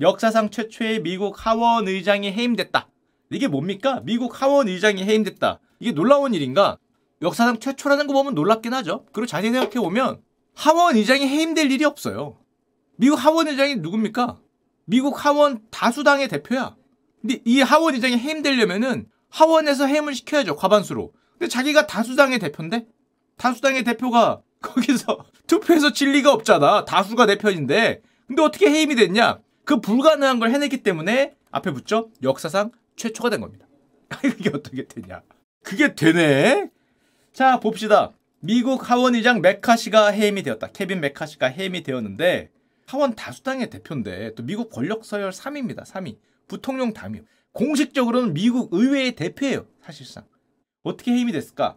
역사상 최초의 미국 하원 의장이 해임됐다. 이게 뭡니까? 미국 하원 의장이 해임됐다. 이게 놀라운 일인가? 역사상 최초라는 거 보면 놀랍긴 하죠. 그리고 자세히 생각해 보면 하원 의장이 해임될 일이 없어요. 미국 하원 의장이 누굽니까? 미국 하원 다수당의 대표야. 근데 이 하원 의장이 해임되려면은 하원에서 해임을 시켜야죠. 과반수로. 근데 자기가 다수당의 대표인데 다수당의 대표가 거기서 투표해서 질 리가 없잖아. 다수가 내 편인데. 근데 어떻게 해임이 됐냐? 그 불가능한 걸 해냈기 때문에 앞에 붙죠? 역사상 최초가 된 겁니다. 이게 어떻게 되냐? 그게 되네? 자, 봅시다. 미국 하원의장 매카시가 해임이 되었다. 케빈 매카시가 해임이 되었는데 하원 다수당의 대표인데 또 미국 권력 서열 3위입니다. 3위. 부통령 다음. 공식적으로는 미국 의회의 대표예요. 사실상. 어떻게 해임이 됐을까?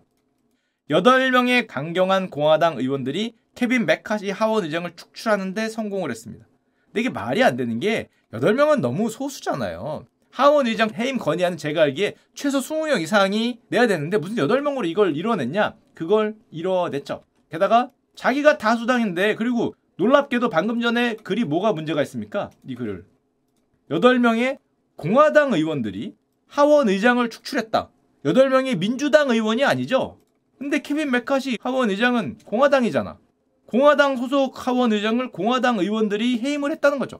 8명의 강경한 공화당 의원들이 케빈 매카시 하원 의장을 축출하는데 성공을 했습니다. 근데 이게 말이 안 되는 게 8명은 너무 소수잖아요. 하원 의장 해임 건의안은 제가 알기에 최소 20명 이상이 내야 되는데 무슨 8명으로 이걸 이뤄냈냐? 그걸 이뤄냈죠. 게다가 자기가 다수당인데 그리고 놀랍게도 방금 전에 글이 뭐가 문제가 있습니까? 이 글을. 8명의 공화당 의원들이 하원 의장을 축출했다. 8명이 민주당 의원이 아니죠? 근데 케빈 메카시 하원 의장은 공화당이잖아. 공화당 소속 하원 의장을 공화당 의원들이 해임을 했다는 거죠.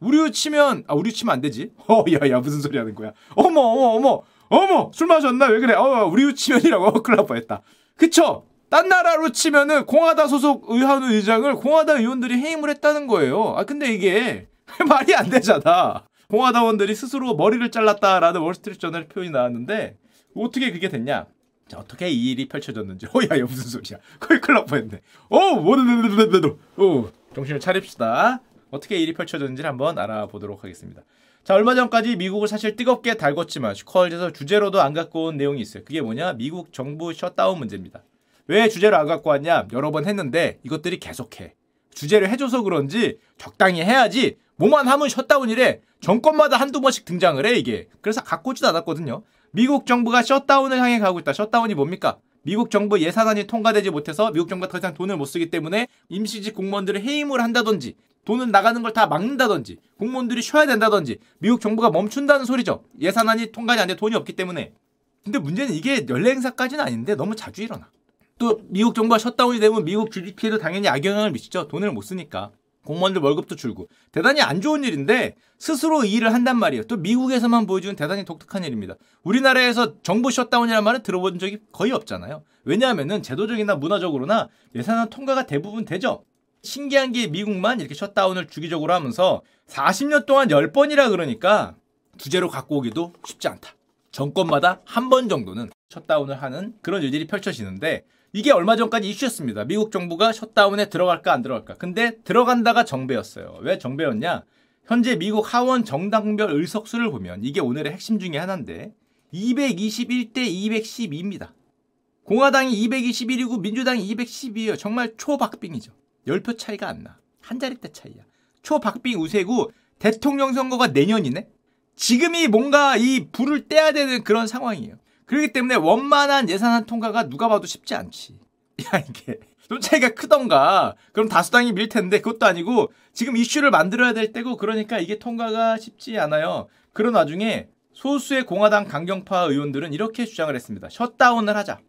우리 치면 아 우리 치면 안 되지. 어 야야 무슨 소리 하는 거야. 어머 어머 어머 어머 술 마셨나 왜 그래. 어 우리 치면이라고 어, 큰일 날 뻔했다. 그쵸? 딴 나라로 치면은 공화당 소속 의원 의장을 공화당 의원들이 해임을 했다는 거예요. 아 근데 이게 말이 안 되잖아. 공화당원들이 스스로 머리를 잘랐다라는 월스트리트저널 표현이 나왔는데 어떻게 그게 됐냐? 자, 어떻게 이 일이 펼쳐졌는지. 어, 야, 야, 무슨 소리야. 거의 큰일 날 뻔했네. 어, 뭐든, 어, 정신을 차립시다. 어떻게 일이 펼쳐졌는지 한번 알아보도록 하겠습니다. 자, 얼마 전까지 미국을 사실 뜨겁게 달궜지만 슈카월드에서 주제로도 안 갖고 온 내용이 있어요. 그게 뭐냐? 미국 정부 셧다운 문제입니다. 왜 주제로 안 갖고 왔냐? 여러 번 했는데 이것들이 계속해. 주제를 해줘서 그런지 적당히 해야지 뭐만 하면 셧다운이래. 정권마다 한두 번씩 등장을 해 이게. 그래서 갖고 오지도 않았거든요. 미국 정부가 셧다운을 향해 가고 있다. 셧다운이 뭡니까? 미국 정부 예산안이 통과되지 못해서 미국 정부가 더 이상 돈을 못 쓰기 때문에 임시직 공무원들을 해임을 한다든지 돈은 나가는 걸 다 막는다든지 공무원들이 쉬어야 된다든지 미국 정부가 멈춘다는 소리죠. 예산안이 통과가 안돼 돈이 없기 때문에. 근데 문제는 이게 연례 행사까지는 아닌데 너무 자주 일어나. 또 미국 정부가 셧다운이 되면 미국 GDP에도 당연히 악영향을 미치죠. 돈을 못 쓰니까. 공무원들 월급도 줄고 대단히 안 좋은 일인데 스스로 이 일을 한단 말이에요. 또 미국에서만 보여주는 대단히 독특한 일입니다. 우리나라에서 정부 셧다운이라는 말은 들어본 적이 거의 없잖아요. 왜냐하면은 제도적이나 문화적으로나 예산안 통과가 대부분 되죠. 신기한 게 미국만 이렇게 셧다운을 주기적으로 하면서 40년 동안 10번이라 그러니까 주제로 갖고 오기도 쉽지 않다. 정권마다 한 번 정도는 셧다운을 하는 그런 일들이 펼쳐지는데 이게 얼마 전까지 이슈였습니다. 미국 정부가 셧다운에 들어갈까 안 들어갈까. 근데 들어간다가 정배였어요. 왜 정배였냐? 현재 미국 하원 정당별 의석수를 보면 이게 오늘의 핵심 중에 하나인데 221대 212입니다. 공화당이 221이고 민주당이 212예요. 정말 초박빙이죠. 10표 차이가 안 나. 한 자릿대 차이야. 초박빙 우세고 대통령 선거가 내년이네? 지금이 뭔가 이 불을 떼야 되는 그런 상황이에요. 그렇기 때문에 원만한 예산안 통과가 누가 봐도 쉽지 않지. 야, 이게. 좀 차이가 크던가. 그럼 다수당이 밀 텐데 그것도 아니고 지금 이슈를 만들어야 될 때고 그러니까 이게 통과가 쉽지 않아요. 그런 와중에 소수의 공화당 강경파 의원들은 이렇게 주장을 했습니다. 셧다운을 하자.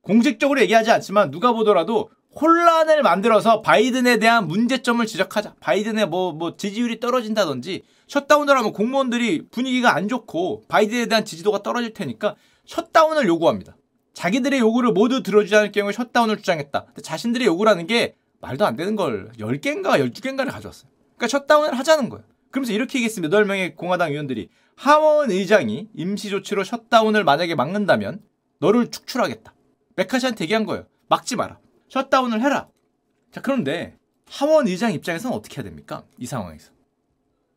공식적으로 얘기하지 않지만 누가 보더라도 혼란을 만들어서 바이든에 대한 문제점을 지적하자. 바이든의 뭐, 뭐 지지율이 떨어진다든지 셧다운을 하면 공무원들이 분위기가 안 좋고 바이든에 대한 지지도가 떨어질 테니까 셧다운을 요구합니다. 자기들의 요구를 모두 들어주지 않을 경우에 셧다운을 주장했다. 자신들의 요구라는 게 말도 안 되는 걸 10개인가 12개인가를 가져왔어요. 그러니까 셧다운을 하자는 거예요. 그러면서 이렇게 얘기했습니다. 8명의 공화당 의원들이 하원 의장이 임시 조치로 셧다운을 만약에 막는다면 너를 축출하겠다. 매카시한테 얘기한 거예요. 막지 마라. 셧다운을 해라. 자, 그런데 하원 의장 입장에서는 어떻게 해야 됩니까? 이 상황에서.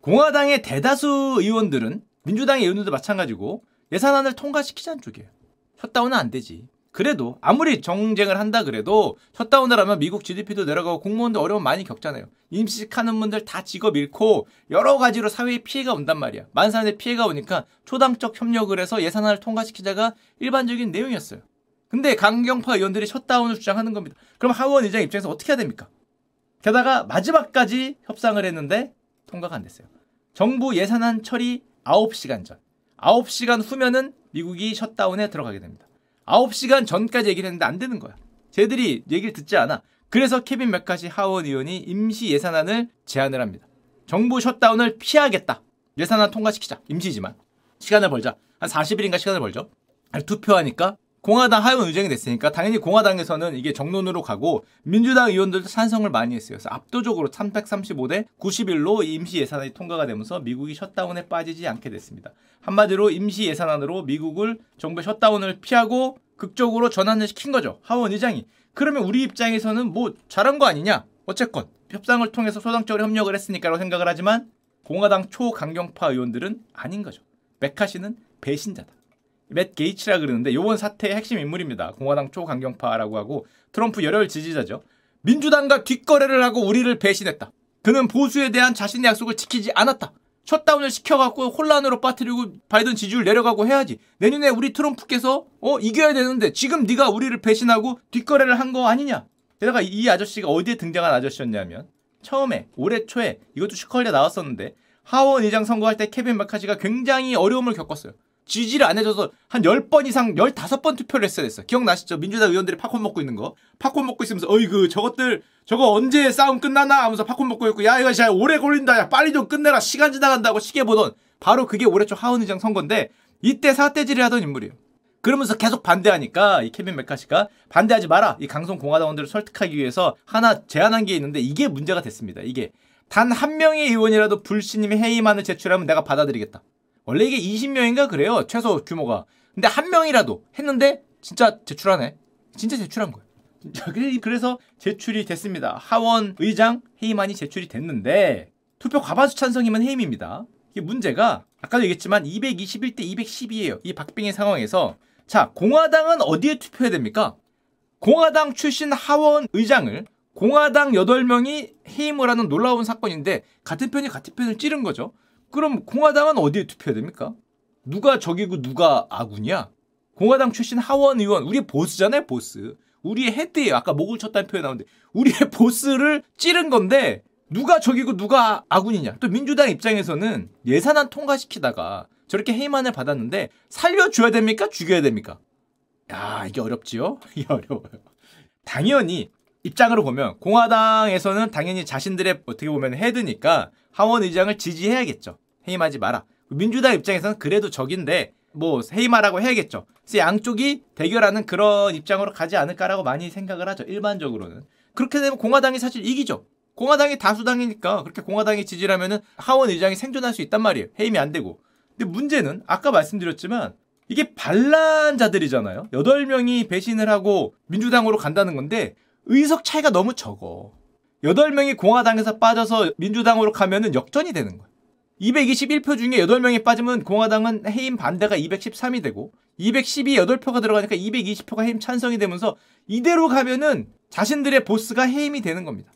공화당의 대다수 의원들은 민주당의 의원들도 마찬가지고 예산안을 통과시키자는 쪽이에요. 셧다운은 안 되지. 그래도 아무리 정쟁을 한다 그래도 셧다운을 하면 미국 GDP도 내려가고 공무원도 어려움 많이 겪잖아요. 임시직하는 분들 다 직업 잃고 여러 가지로 사회에 피해가 온단 말이야. 만사에 피해가 오니까 초당적 협력을 해서 예산안을 통과시키자가 일반적인 내용이었어요. 근데 강경파 의원들이 셧다운을 주장하는 겁니다. 그럼 하원 의장 입장에서 어떻게 해야 됩니까? 게다가 마지막까지 협상을 했는데 통과가 안 됐어요. 정부 예산안 처리 9시간 전. 9시간 후면은 미국이 셧다운에 들어가게 됩니다. 9시간 전까지 얘기를 했는데 안 되는 거야. 쟤들이 얘기를 듣지 않아. 그래서 케빈 매카시 하원 의원이 임시 예산안을 제안을 합니다. 정부 셧다운을 피하겠다. 예산안 통과시키자. 임시지만. 시간을 벌자. 한 40일인가 시간을 벌죠. 투표하니까 공화당 하원 의장이 됐으니까 당연히 공화당에서는 이게 정론으로 가고 민주당 의원들도 찬성을 많이 했어요. 그래서 압도적으로 335대 91로 임시 예산안이 통과가 되면서 미국이 셧다운에 빠지지 않게 됐습니다. 한마디로 임시 예산안으로 미국을 정부 셧다운을 피하고 극적으로 전환을 시킨 거죠. 하원 의장이. 그러면 우리 입장에서는 뭐 잘한 거 아니냐? 어쨌건 협상을 통해서 소당적으로 협력을 했으니까라고 생각을 하지만 공화당 초강경파 의원들은 아닌 거죠. 메카시는 배신자다. 맷 게이츠라 그러는데 요번 사태의 핵심 인물입니다. 공화당 초강경파라고 하고 트럼프 열혈 지지자죠. 민주당과 뒷거래를 하고 우리를 배신했다. 그는 보수에 대한 자신의 약속을 지키지 않았다. 셧다운을 시켜갖고 혼란으로 빠뜨리고 바이든 지지율 내려가고 해야지. 내년에 우리 트럼프께서 어 이겨야 되는데 지금 네가 우리를 배신하고 뒷거래를 한 거 아니냐. 게다가 이 아저씨가 어디에 등장한 아저씨였냐면 처음에 올해 초에 이것도 슈카월드에 나왔었는데 하원 의장 선거할 때 케빈 매카시가 굉장히 어려움을 겪었어요. 지지를 안 해줘서 한 10번 이상 15번 투표를 했어야 됐어. 기억나시죠? 민주당 의원들이 팝콘 먹고 있는 거. 팝콘 먹고 있으면서 어이그 저것들 저거 언제 싸움 끝나나 하면서 팝콘 먹고 있고 야 이거 진짜 오래 걸린다. 야 빨리 좀 끝내라. 시간 지나간다고 시계 보던 바로 그게 올해 초 하원 의장 선거인데 이때 사태질을 하던 인물이에요. 그러면서 계속 반대하니까 이 케빈 매카시가 반대하지 마라. 이 강성 공화당원들을 설득하기 위해서 하나 제안한 게 있는데 이게 문제가 됐습니다. 이게 단 한 명의 의원이라도 불신임 회의만을 제출하면 내가 받아들이겠다. 원래 이게 20명인가 그래요. 최소 규모가. 근데 한 명이라도 했는데 진짜 제출하네. 진짜 제출한 거예요. 그래서 제출이 됐습니다. 하원 의장 해임안이 제출이 됐는데 투표 과반수 찬성이면 해임입니다. 이게 문제가 아까도 얘기했지만 221대 212예요. 이 박빙의 상황에서 자 공화당은 어디에 투표해야 됩니까? 공화당 출신 하원 의장을 공화당 8명이 해임을 하는 놀라운 사건인데 같은 편이 같은 편을 찌른 거죠. 그럼 공화당은 어디에 투표해야 됩니까? 누가 적이고 누가 아군이야? 공화당 출신 하원 의원, 우리 보스잖아요, 보스. 우리의 헤드예요. 아까 목을 쳤다는 표현 나오는데 우리의 보스를 찌른 건데 누가 적이고 누가 아군이냐? 또 민주당 입장에서는 예산안 통과시키다가 저렇게 해임안을 받았는데 살려줘야 됩니까? 죽여야 됩니까? 야, 이게 어렵지요? 이게 어려워요. 당연히 입장으로 보면 공화당에서는 당연히 자신들의 어떻게 보면 헤드니까 하원 의장을 지지해야겠죠. 해임하지 마라. 민주당 입장에서는 그래도 적인데 뭐 해임하라고 해야겠죠. 그래서 양쪽이 대결하는 그런 입장으로 가지 않을까라고 많이 생각을 하죠. 일반적으로는. 그렇게 되면 공화당이 사실 이기죠. 공화당이 다수당이니까 그렇게 공화당이 지지를 하면은 하원 의장이 생존할 수 있단 말이에요. 해임이 안 되고. 근데 문제는 아까 말씀드렸지만 이게 반란자들이잖아요. 8명이 배신을 하고 민주당으로 간다는 건데 의석 차이가 너무 적어. 8명이 공화당에서 빠져서 민주당으로 가면은 역전이 되는 거야. 221표 중에 8명이 빠지면 공화당은 해임 반대가 213이 되고 212 8표가 들어가니까 220표가 해임 찬성이 되면서 이대로 가면은 자신들의 보스가 해임이 되는 겁니다.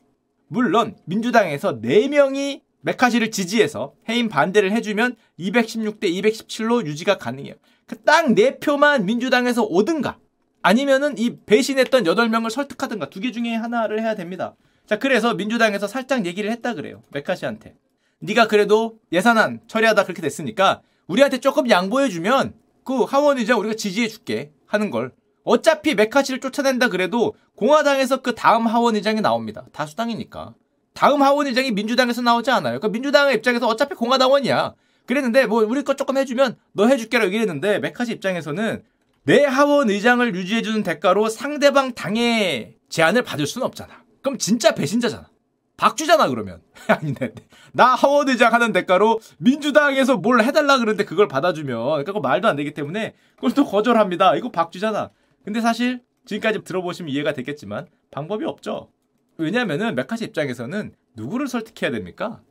물론 민주당에서 4명이 메카시를 지지해서 해임 반대를 해주면 216대 217로 유지가 가능해요. 그 딱 4표만 민주당에서 오든가 아니면은 이 배신했던 8명을 설득하든가 두 개 중에 하나를 해야 됩니다. 자, 그래서 민주당에서 살짝 얘기를 했다 그래요. 메카시한테. 네가 그래도 예산안 처리하다 그렇게 됐으니까 우리한테 조금 양보해주면 그 하원 의장 우리가 지지해줄게 하는 걸. 어차피 메카시를 쫓아낸다 그래도 공화당에서 그 다음 하원 의장이 나옵니다. 다수당이니까. 다음 하원 의장이 민주당에서 나오지 않아요. 그러니까 민주당의 입장에서 어차피 공화당원이야. 그랬는데 뭐 우리 거 조금 해주면 너 해줄게라고 얘기했는데 메카시 입장에서는 내 하원 의장을 유지해주는 대가로 상대방 당의 제안을 받을 수는 없잖아. 그럼 진짜 배신자잖아. 박쥐잖아 그러면. 아니네. 나 하원 의장 하는 대가로 민주당에서 뭘 해달라 그러는데 그걸 받아주면 그러니까 그거 말도 안 되기 때문에 그걸 또 거절합니다. 이거 박쥐잖아. 근데 사실 지금까지 들어보시면 이해가 됐겠지만 방법이 없죠. 왜냐면은 메카시 입장에서는 누구를 설득해야 됩니까?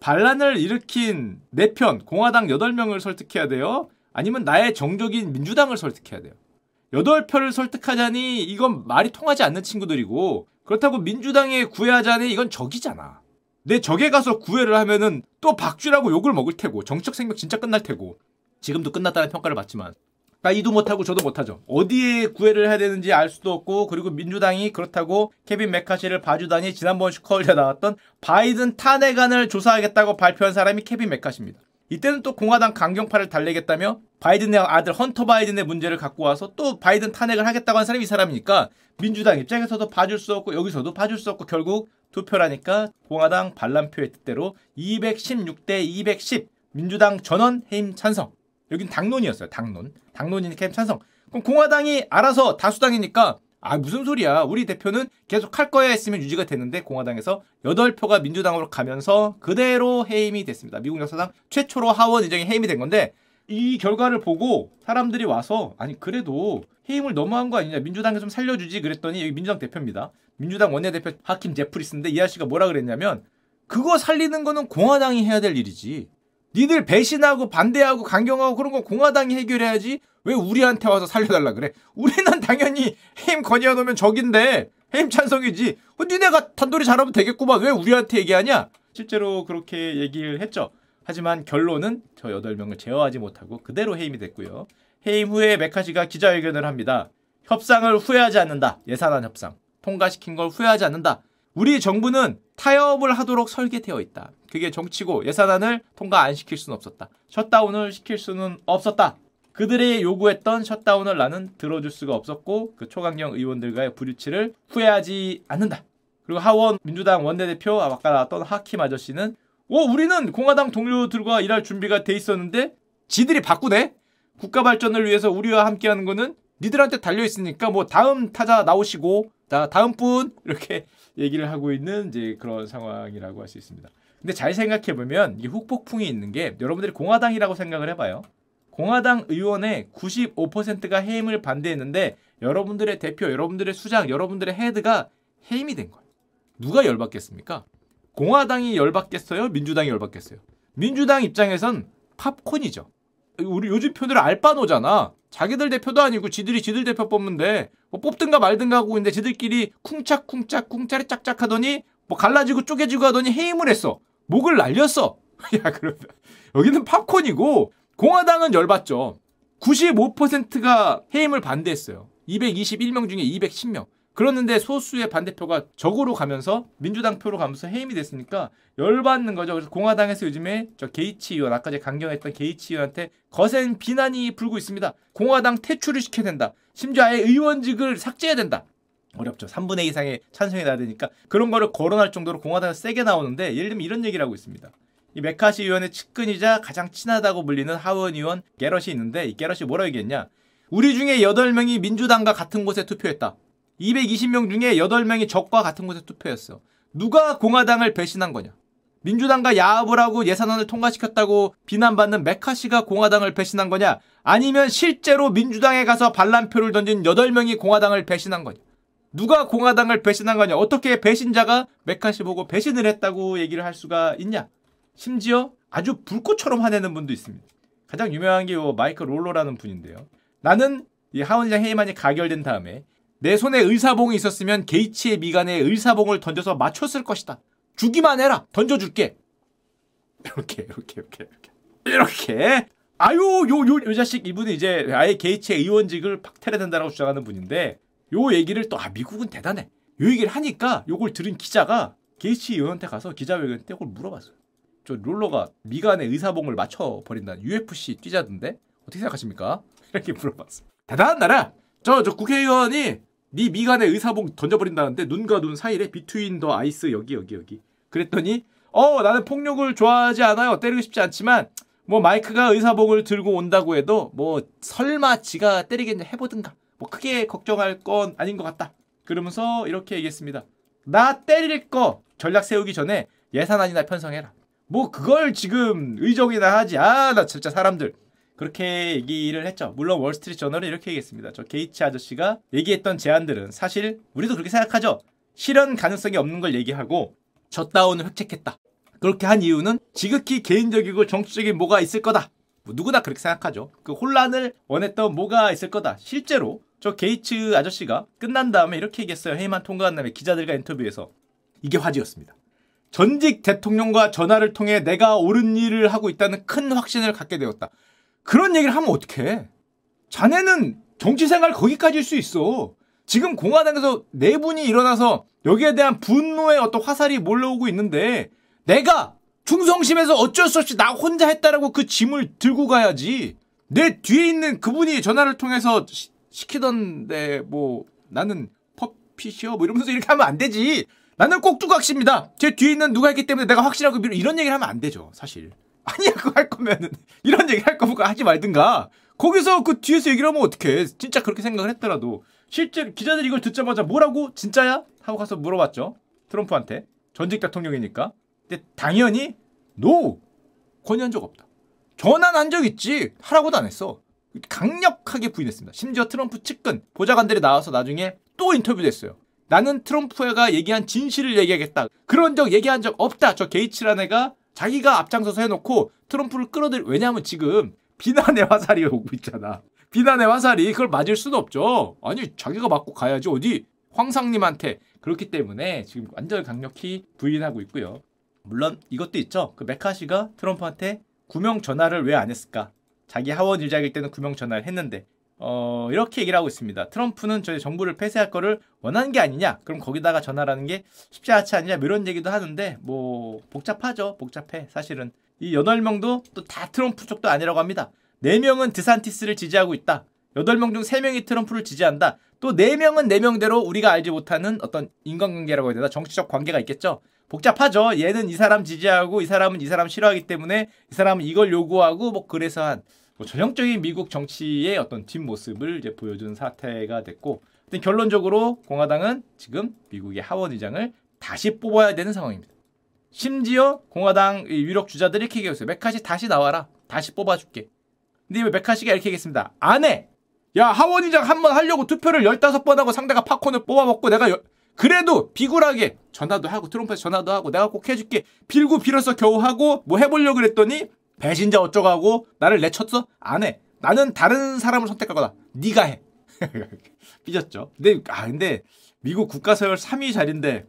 반란을 일으킨 내 편 공화당 8명을 설득해야 돼요. 아니면 나의 정적인 민주당을 설득해야 돼요. 8표를 설득하자니 이건 말이 통하지 않는 친구들이고 그렇다고 민주당에 구애하자니 이건 적이잖아. 내 적에 가서 구애를 하면은 또 박쥐라고 욕을 먹을 테고 정치적 생명 진짜 끝날 테고 지금도 끝났다는 평가를 받지만 나 이도 못하고 저도 못하죠. 어디에 구애를 해야 되는지 알 수도 없고 그리고 민주당이 그렇다고 케빈 메카시를 봐주다니 지난번 슈커울에 나왔던 바이든 탄핵안을 조사하겠다고 발표한 사람이 케빈 메카시입니다. 이때는 또 공화당 강경파를 달래겠다며 바이든의 아들 헌터 바이든의 문제를 갖고 와서 또 바이든 탄핵을 하겠다고 한 사람이 이 사람이니까 민주당 입장에서도 봐줄 수 없고 여기서도 봐줄 수 없고 결국 투표라니까 공화당 반란표의 뜻대로 216대 210 민주당 전원 해임 찬성. 여긴 당론이었어요. 당론. 당론이니까 해임 찬성. 그럼 공화당이 알아서 다수당이니까 아 무슨 소리야. 우리 대표는 계속 할 거야 했으면 유지가 됐는데 공화당에서 8표가 민주당으로 가면서 그대로 해임이 됐습니다. 미국 역사상 최초로 하원 의정이 해임이 된 건데 이 결과를 보고 사람들이 와서 아니 그래도 해임을 너무한 거 아니냐 민주당에 좀 살려주지 그랬더니 여기 민주당 대표입니다. 민주당 원내대표 하킴 제프리스인데 이 아저씨가 뭐라 그랬냐면 그거 살리는 거는 공화당이 해야 될 일이지. 니들 배신하고 반대하고 강경하고 그런 거 공화당이 해결해야지 왜 우리한테 와서 살려달라 그래? 우리는 당연히 해임 건의해 놓으면 적인데 해임 찬성이지. 어, 니네가 단돌이 잘하면 되겠구만. 왜 우리한테 얘기하냐? 실제로 그렇게 얘기를 했죠. 하지만 결론은 저 8명을 제어하지 못하고 그대로 해임이 됐고요. 해임 후에 메카시가 기자회견을 합니다. 협상을 후회하지 않는다. 예산안 협상. 통과시킨 걸 후회하지 않는다. 우리 정부는 타협을 하도록 설계되어 있다. 그게 정치고 예산안을 통과 안 시킬 수는 없었다. 셧다운을 시킬 수는 없었다. 그들이 요구했던 셧다운을 나는 들어줄 수가 없었고 그 초강경 의원들과의 불일치를 후회하지 않는다. 그리고 하원 민주당 원내대표 아까 나왔던 하킴 아저씨는 오 우리는 공화당 동료들과 일할 준비가 돼 있었는데 지들이 바꾸네. 국가 발전을 위해서 우리와 함께하는 거는 니들한테 달려 있으니까 뭐 다음 타자 나오시고 자 다음 분 이렇게 얘기를 하고 있는 이제 그런 상황이라고 할 수 있습니다. 근데 잘 생각해 보면 이 후폭풍이 있는 게 여러분들이 공화당이라고 생각을 해봐요. 공화당 의원의 95%가 해임을 반대했는데 여러분들의 대표, 여러분들의 수장, 여러분들의 헤드가 해임이 된 거예요. 누가 열받겠습니까? 공화당이 열받겠어요? 민주당이 열받겠어요? 민주당 입장에선 팝콘이죠. 우리 요즘 표들 알바노잖아. 자기들 대표도 아니고 지들이 지들 대표 뽑는데 뭐 뽑든가 말든가 하고 있는데 지들끼리 쿵짝쿵짝 쿵짜리 짝짝 하더니 뭐 갈라지고 쪼개지고 하더니 해임을 했어. 목을 날렸어. 야 그러면 여기는 팝콘이고 공화당은 열받죠. 95%가 해임을 반대했어요. 221명 중에 210명. 그러는데 소수의 반대표가 저기로 가면서 민주당 표로 가면서 해임이 됐으니까 열받는 거죠. 그래서 공화당에서 요즘에 저 게이츠 의원 아까 제가 강경했던 게이츠 의원한테 거센 비난이 불고 있습니다. 공화당 퇴출을 시켜야 된다. 심지어 아예 의원직을 삭제해야 된다. 어렵죠. 3분의 2 이상의 찬성이 나야 되니까 그런 거를 거론할 정도로 공화당에서 세게 나오는데 예를 들면 이런 얘기를 하고 있습니다. 이 메카시 의원의 측근이자 가장 친하다고 불리는 하원 의원 게럿이 있는데 이 게럿이 뭐라 얘기했냐? 우리 중에 8명이 민주당과 같은 곳에 투표했다. 220명 중에 8명이 적과 같은 곳에 투표했어. 누가 공화당을 배신한 거냐? 민주당과 야합을 하고 예산안을 통과시켰다고 비난받는 메카시가 공화당을 배신한 거냐? 아니면 실제로 민주당에 가서 반란표를 던진 8명이 공화당을 배신한 거냐? 누가 공화당을 배신한 거냐? 어떻게 배신자가 메카시 보고 배신을 했다고 얘기를 할 수가 있냐? 심지어 아주 불꽃처럼 화내는 분도 있습니다. 가장 유명한 게 마이크 롤러라는 분인데요. 나는 이 하원장 해임안이 가결된 다음에 내 손에 의사봉이 있었으면 게이츠의 미간에 의사봉을 던져서 맞췄을 것이다. 주기만 해라. 던져줄게. 이렇게 이렇게 이렇게 이렇게 이렇게 아유 요요 요 자식 이분이 이제 아예 게이츠의 의원직을 박탈해야 된다고 주장하는 분인데 요 얘기를 또 아 미국은 대단해. 요 얘기를 하니까 요걸 들은 기자가 게이츠 의원한테 가서 기자회견 때 그걸 물어봤어요. 저 롤러가 미간에 의사봉을 맞춰 버린다는 UFC 뛰자던데 어떻게 생각하십니까? 이렇게 물어봤어. 대단한 나라. 저저 국회의원이 네 미간에 의사봉 던져버린다는데 눈과 눈 사이래? between the eyes 여기 여기 여기. 그랬더니 어 나는 폭력을 좋아하지 않아요. 때리고 싶지 않지만 뭐 마이크가 의사봉을 들고 온다고 해도 뭐 설마 지가 때리겠냐 해보든가. 뭐 크게 걱정할 건 아닌 것 같다. 그러면서 이렇게 얘기했습니다. 나 때릴 거 전략 세우기 전에 예산안이나 편성해라. 뭐 그걸 지금 의정이나 하지. 아 나 진짜 사람들 그렇게 얘기를 했죠. 물론 월스트리트 저널은 이렇게 얘기했습니다. 저 게이츠 아저씨가 얘기했던 제안들은 사실 우리도 그렇게 생각하죠. 실현 가능성이 없는 걸 얘기하고 셧다운을 획책했다. 그렇게 한 이유는 지극히 개인적이고 정치적인 뭐가 있을 거다. 뭐 누구나 그렇게 생각하죠. 그 혼란을 원했던 뭐가 있을 거다. 실제로 저 게이츠 아저씨가 끝난 다음에 이렇게 얘기했어요. 해임안 통과한 다음에 기자들과 인터뷰에서 이게 화제였습니다. 전직 대통령과 전화를 통해 내가 옳은 일을 하고 있다는 큰 확신을 갖게 되었다. 그런 얘기를 하면 어떡해. 자네는 정치 생활 거기까지일 수 있어. 지금 공화당에서 네 분이 일어나서 여기에 대한 분노의 어떤 화살이 몰려오고 있는데 내가 충성심에서 어쩔 수 없이 나 혼자 했다라고 그 짐을 들고 가야지. 내 뒤에 있는 그분이 전화를 통해서 시, 시키던데 뭐 나는 퍼핏이요 뭐 이러면서 이렇게 하면 안 되지. 나는 꼭두각시입니다. 제 뒤에 있는 누가 있기 때문에 내가 확실하고 이런 얘기를 하면 안 되죠, 사실. 아니야, 그거 할 거면은 이런 얘기 할 거면 하지 말든가. 거기서 그 뒤에서 얘기를 하면 어떡해. 진짜 그렇게 생각을 했더라도 실제로 기자들이 이걸 듣자마자 뭐라고? 진짜야? 하고 가서 물어봤죠. 트럼프한테. 전직 대통령이니까. 근데 당연히 노! 권유한 적 없다. 전환 한 적 있지. 하라고도 안 했어. 강력하게 부인했습니다. 심지어 트럼프 측근 보좌관들이 나와서 나중에 또 인터뷰도 했어요. 나는 트럼프가 얘기한 진실을 얘기하겠다. 그런 적 얘기한 적 없다. 저 게이츠라는 애가 자기가 앞장서서 해놓고 트럼프를 끌어들 왜냐하면 지금 비난의 화살이 오고 있잖아. 비난의 화살이 그걸 맞을 수는 없죠. 아니 자기가 맞고 가야지 어디 황상님한테 그렇기 때문에 지금 완전 강력히 부인하고 있고요. 물론 이것도 있죠. 그 메카시가 트럼프한테 구명 전화를 왜 안 했을까? 자기 하원 일자일 때는 구명 전화를 했는데 어, 이렇게 얘기를 하고 있습니다. 트럼프는 저희 정부를 폐쇄할 거를 원하는 게 아니냐? 그럼 거기다가 전화라는 게 쉽지 않지 않냐? 뭐 이런 얘기도 하는데 뭐 복잡하죠. 복잡해. 사실은 이 8명도 또 다 트럼프 쪽도 아니라고 합니다. 4명은 드산티스를 지지하고 있다. 8명 중 3명이 트럼프를 지지한다. 또 4명은 4명대로 우리가 알지 못하는 어떤 인간관계라고 해야 되나? 정치적 관계가 있겠죠. 복잡하죠. 얘는 이 사람 지지하고 이 사람은 이 사람 싫어하기 때문에 이 사람은 이걸 요구하고 뭐 그래서 한뭐 전형적인 미국 정치의 어떤 뒷모습을 이제 보여준 사태가 됐고 결론적으로 공화당은 지금 미국의 하원 의장을 다시 뽑아야 되는 상황입니다. 심지어 공화당 유력 주자들이 이렇게 얘기했어요. 메카시 다시 나와라. 다시 뽑아줄게. 근데 왜 메카시가 이렇게 얘기했습니다. 안 해! 야 하원 의장 한 번 하려고 투표를 15번 하고 상대가 팝콘을 뽑아먹고 내가 여... 그래도 비굴하게 전화도 하고 트럼프에서 전화도 하고 내가 꼭 해줄게 빌고 빌어서 겨우 하고 뭐 해보려고 그랬더니 배신자 어쩌고 나를 내쳤어? 안 해. 나는 다른 사람을 선택하거나 네가 해. 삐졌죠. 근데 아 근데 미국 국가 서열 3위 자리인데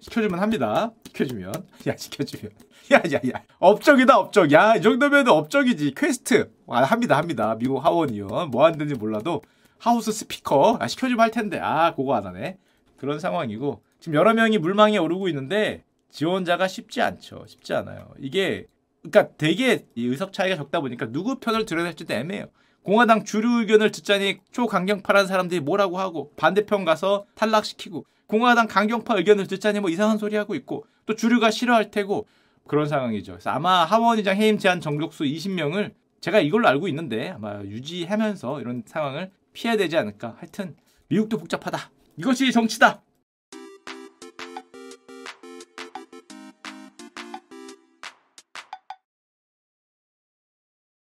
시켜주면 합니다. 시켜주면. 야 시켜주면. 야야야. 업적이다 업적. 야 이 정도면 업적이지. 퀘스트. 아, 합니다 합니다. 미국 하원이요 뭐 하는지 몰라도 하우스 스피커. 아, 시켜주면 할 텐데. 아 그거 안 하네. 그런 상황이고. 지금 여러 명이 물망에 오르고 있는데 지원자가 쉽지 않죠. 쉽지 않아요. 이게 그러니까 되게 의석 차이가 적다 보니까 누구 편을 들어야 될지도 애매해요. 공화당 주류 의견을 듣자니 초강경파라는 사람들이 뭐라고 하고 반대편 가서 탈락시키고 공화당 강경파 의견을 듣자니 뭐 이상한 소리 하고 있고 또 주류가 싫어할 테고 그런 상황이죠. 그래서 아마 하원의장 해임 제한 정족수 20명을 제가 이걸로 알고 있는데 아마 유지하면서 이런 상황을 피해야 되지 않을까. 하여튼 미국도 복잡하다. 이것이 정치다.